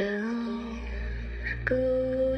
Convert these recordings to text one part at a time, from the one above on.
Still going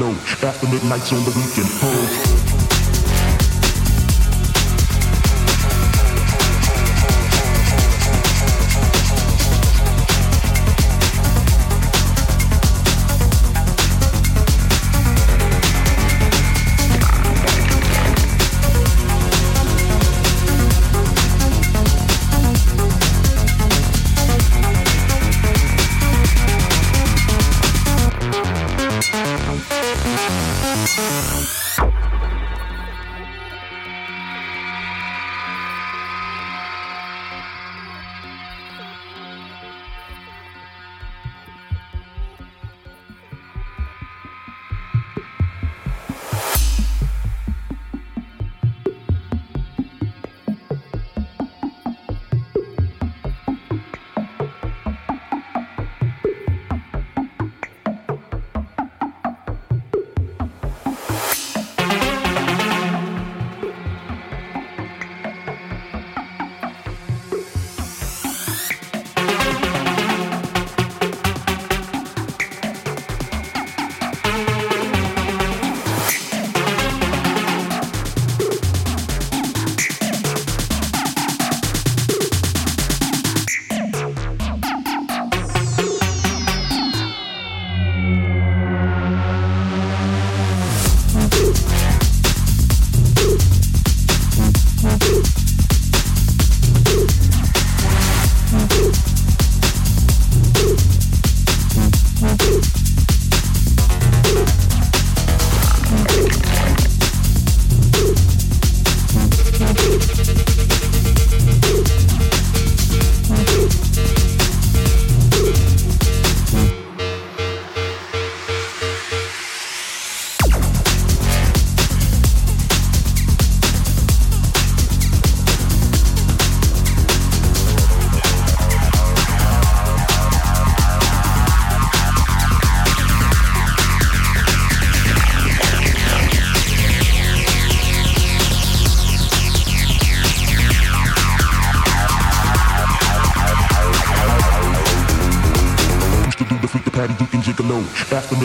gigolo. After midnight's on the weekend.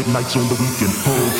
Nights on the weekend. Oh.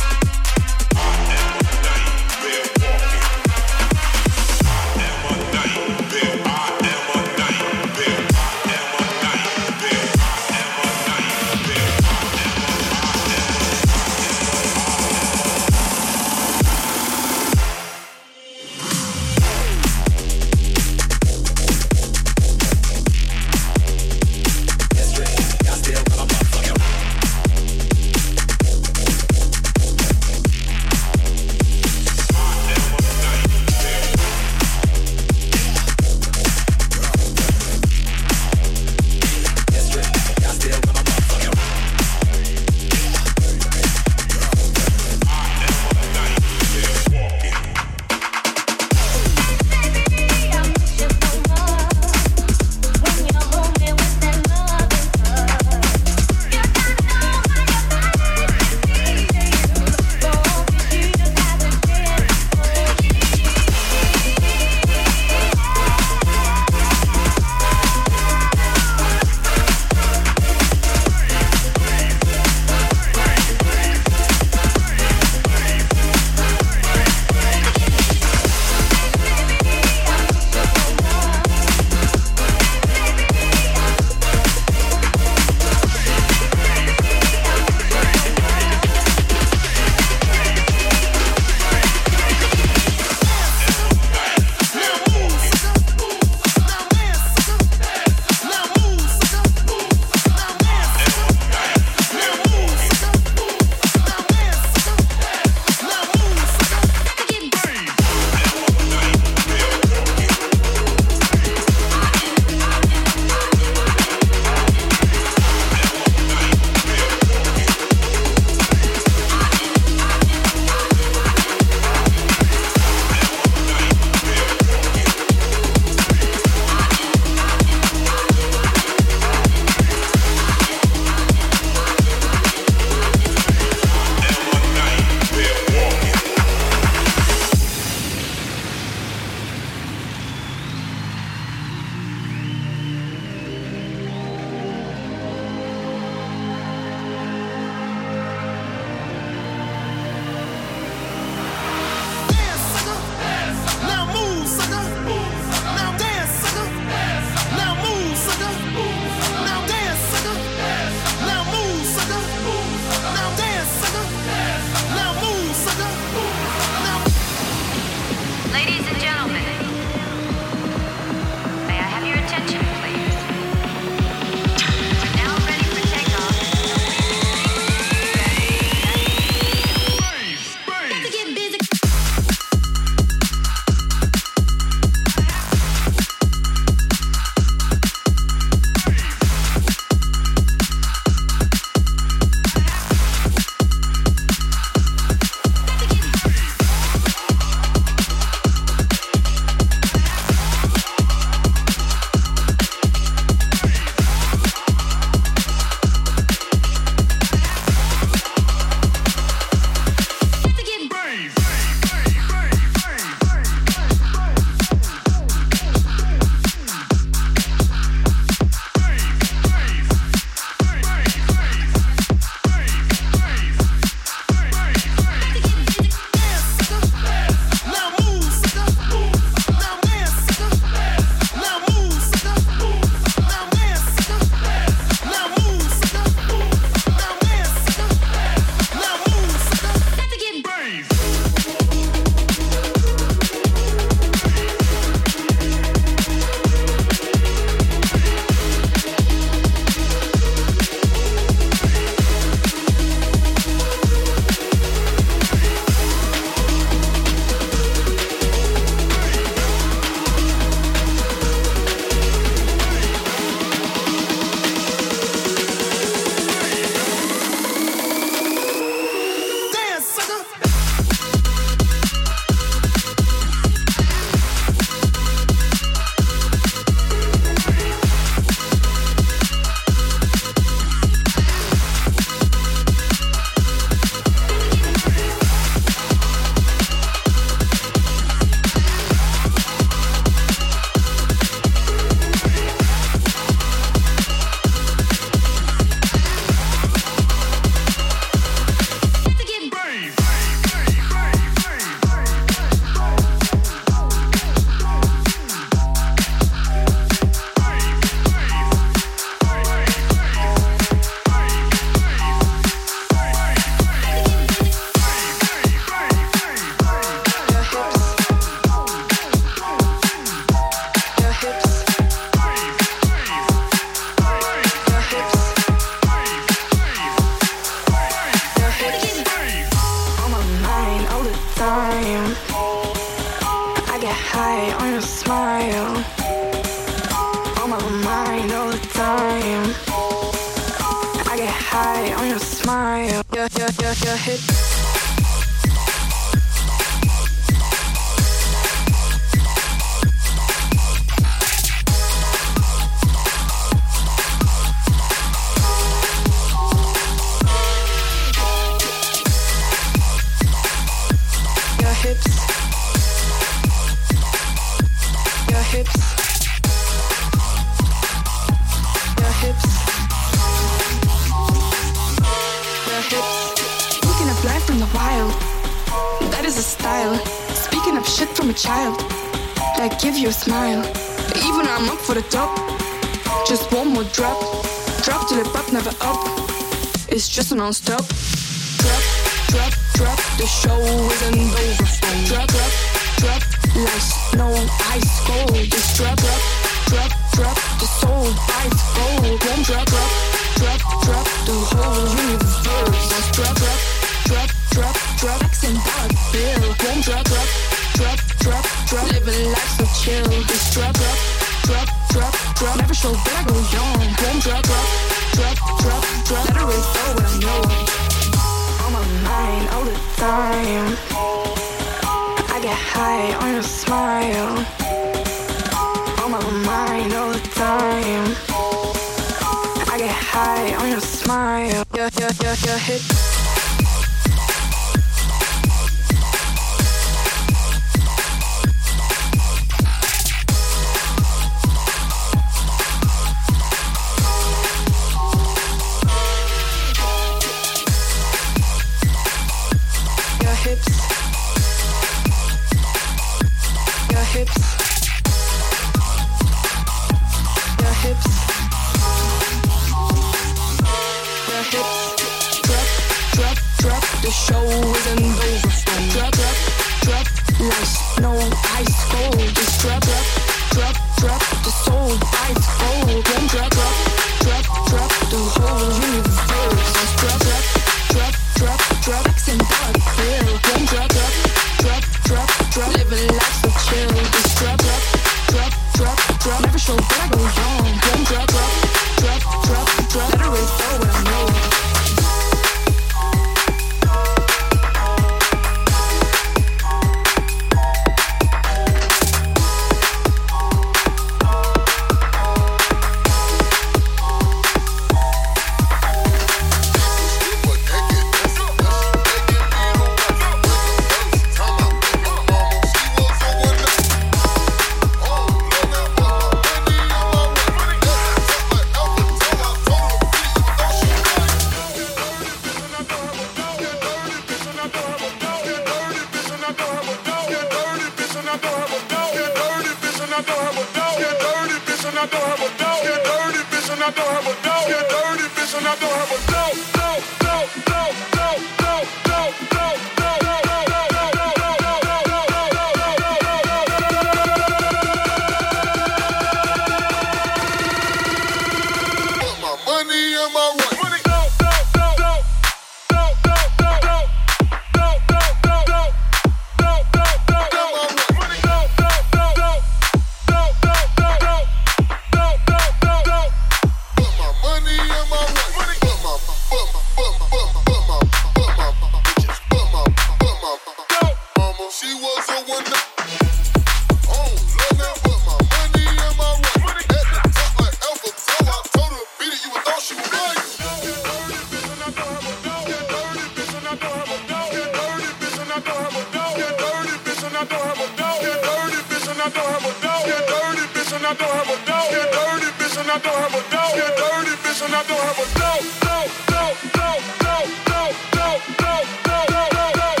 and I don't have a dirty bitch and I don't have a doubt. Get dirty bitch and I don't have a doubt. Get dirty bitch and I don't have a doubt. Doubt, doubt, doubt, doubt, doubt, doubt, doubt, doubt, doubt, doubt.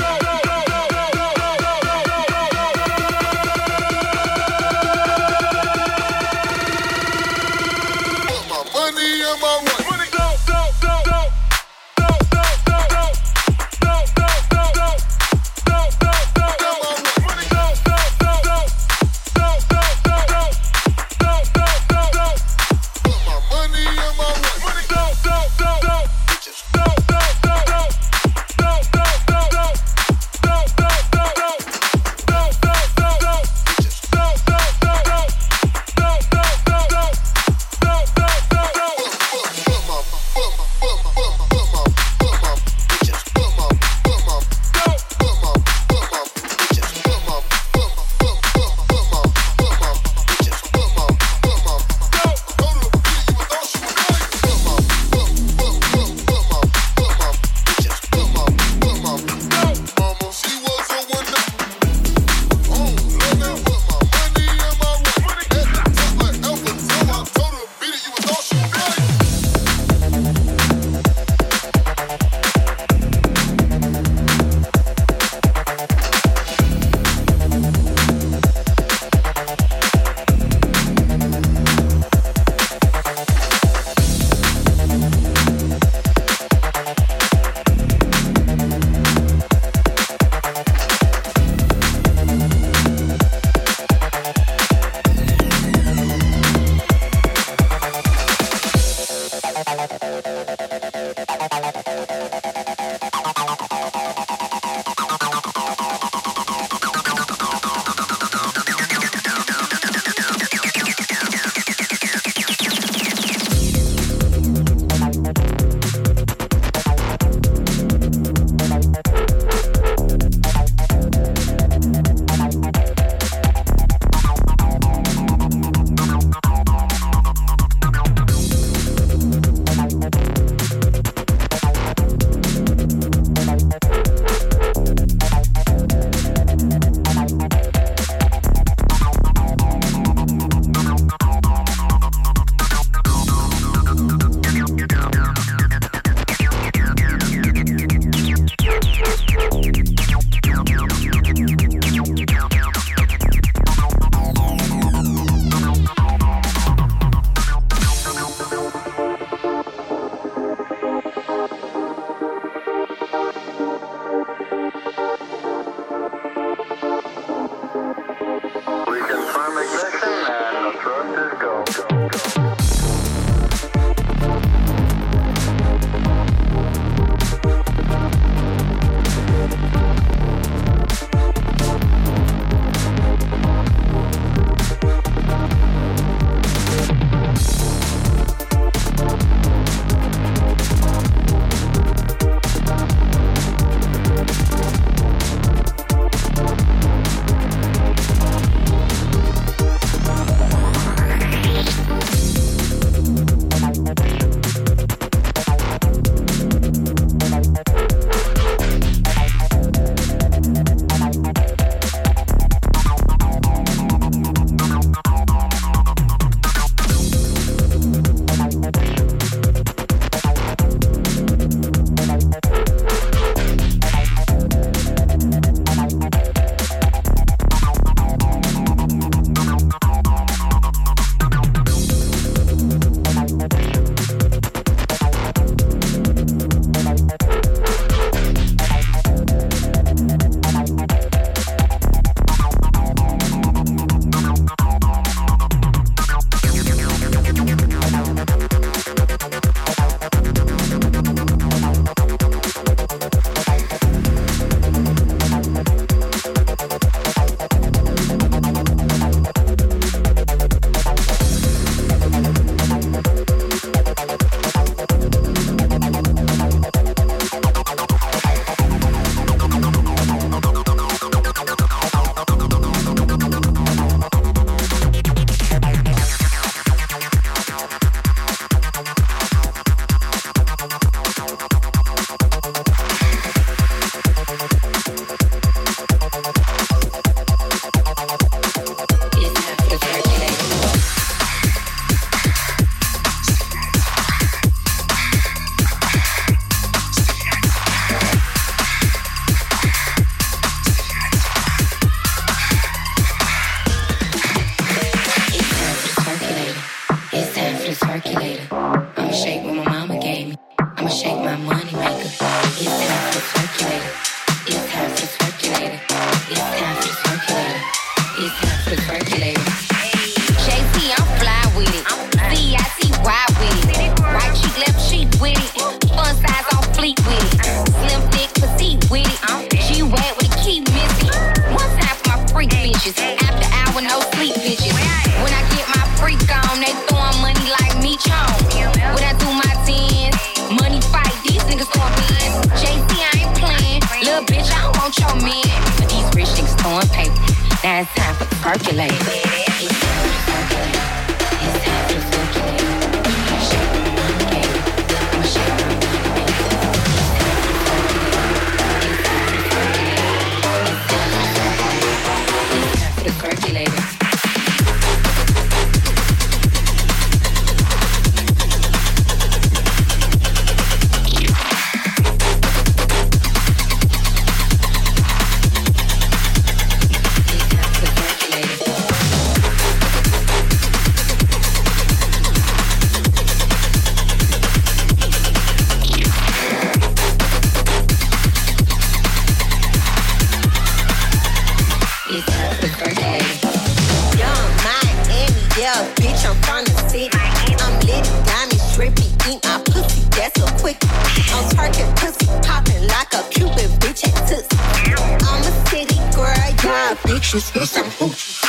shoes on some hooch.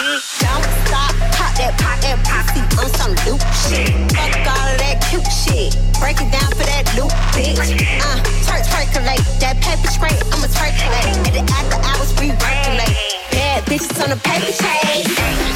Don't stop, pop that, pop that posse on some loop shit. Fuck all of that cute shit. Break it down for that loop, bitch. Uh, twerk, percolate. That paper spray, I'ma twerk, At the after hours, we work, Bad bitches on the paper chase.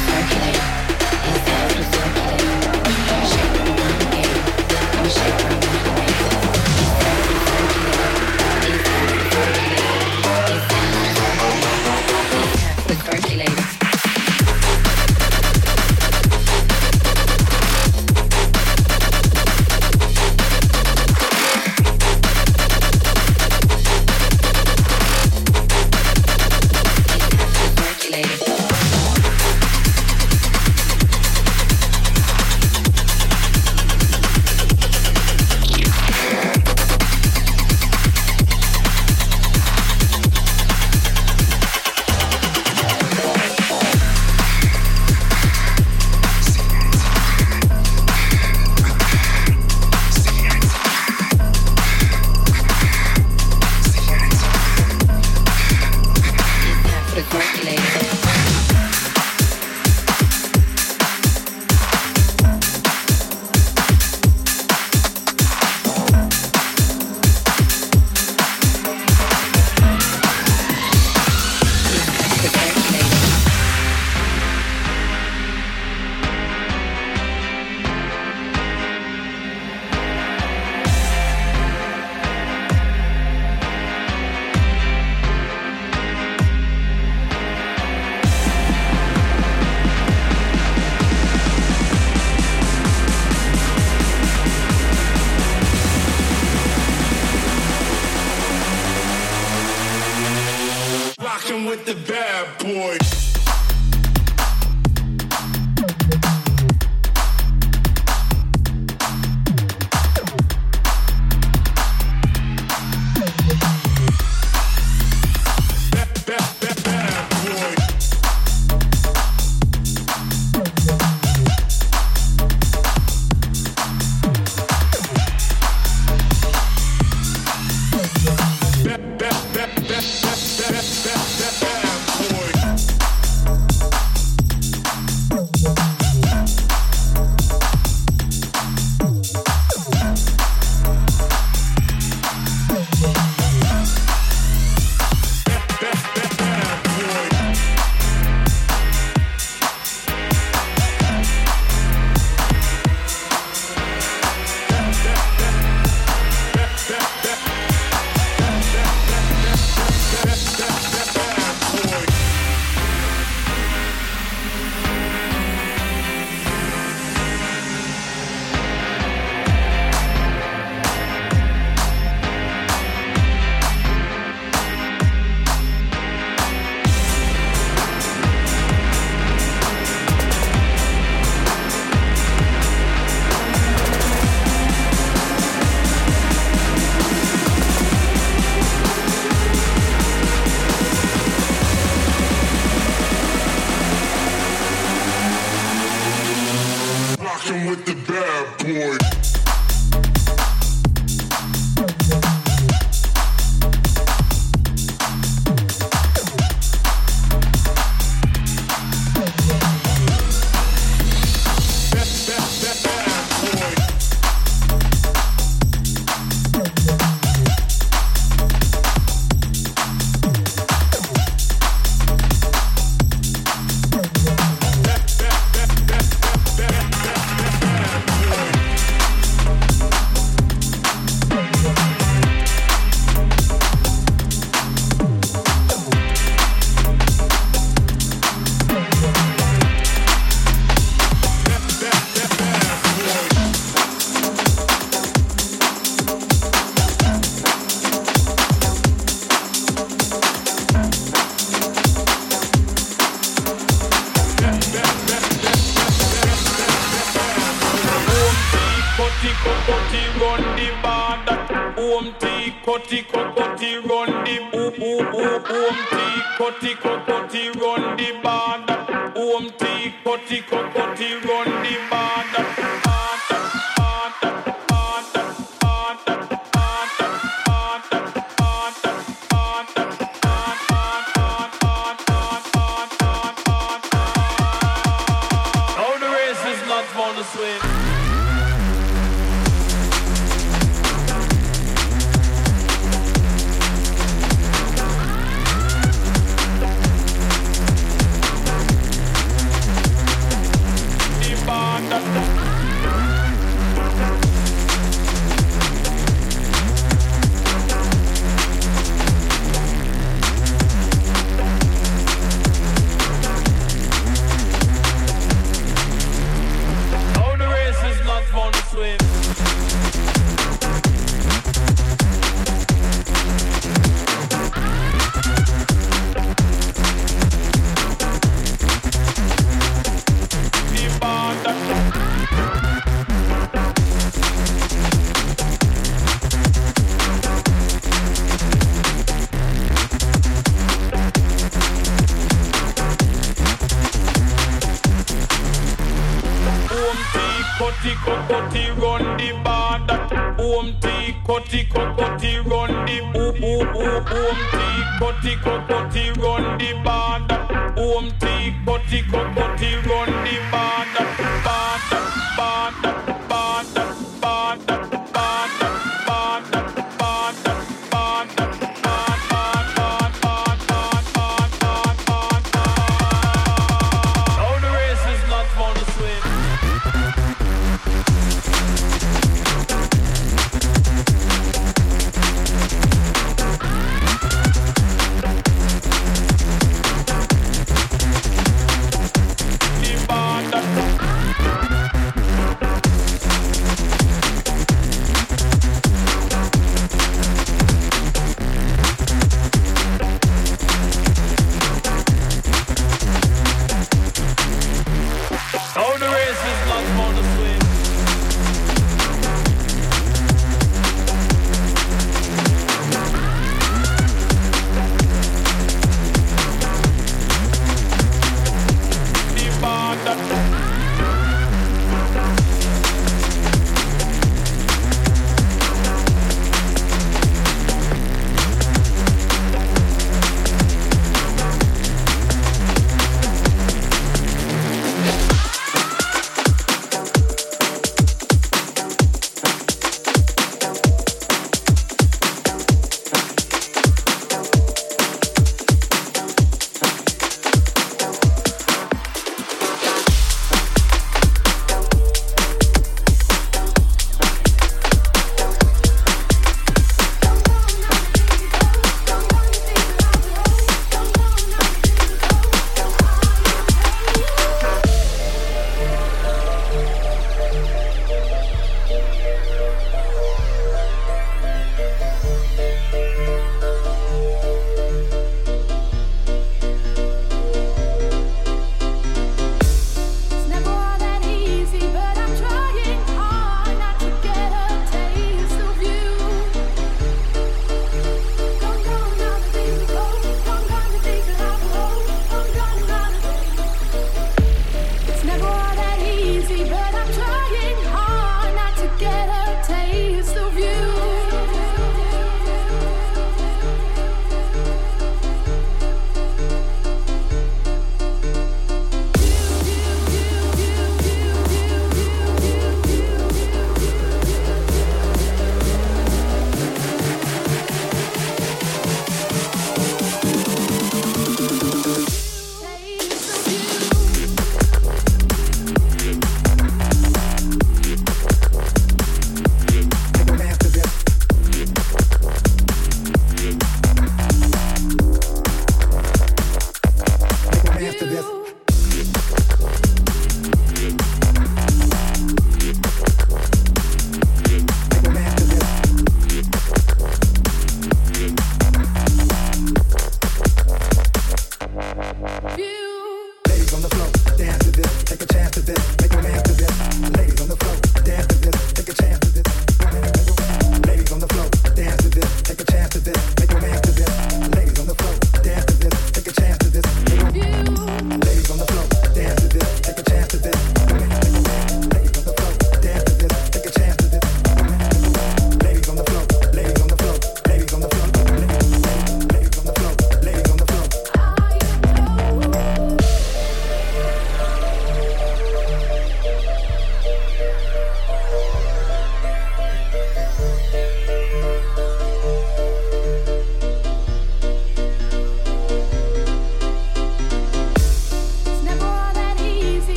rocking with the bad boys.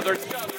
Other.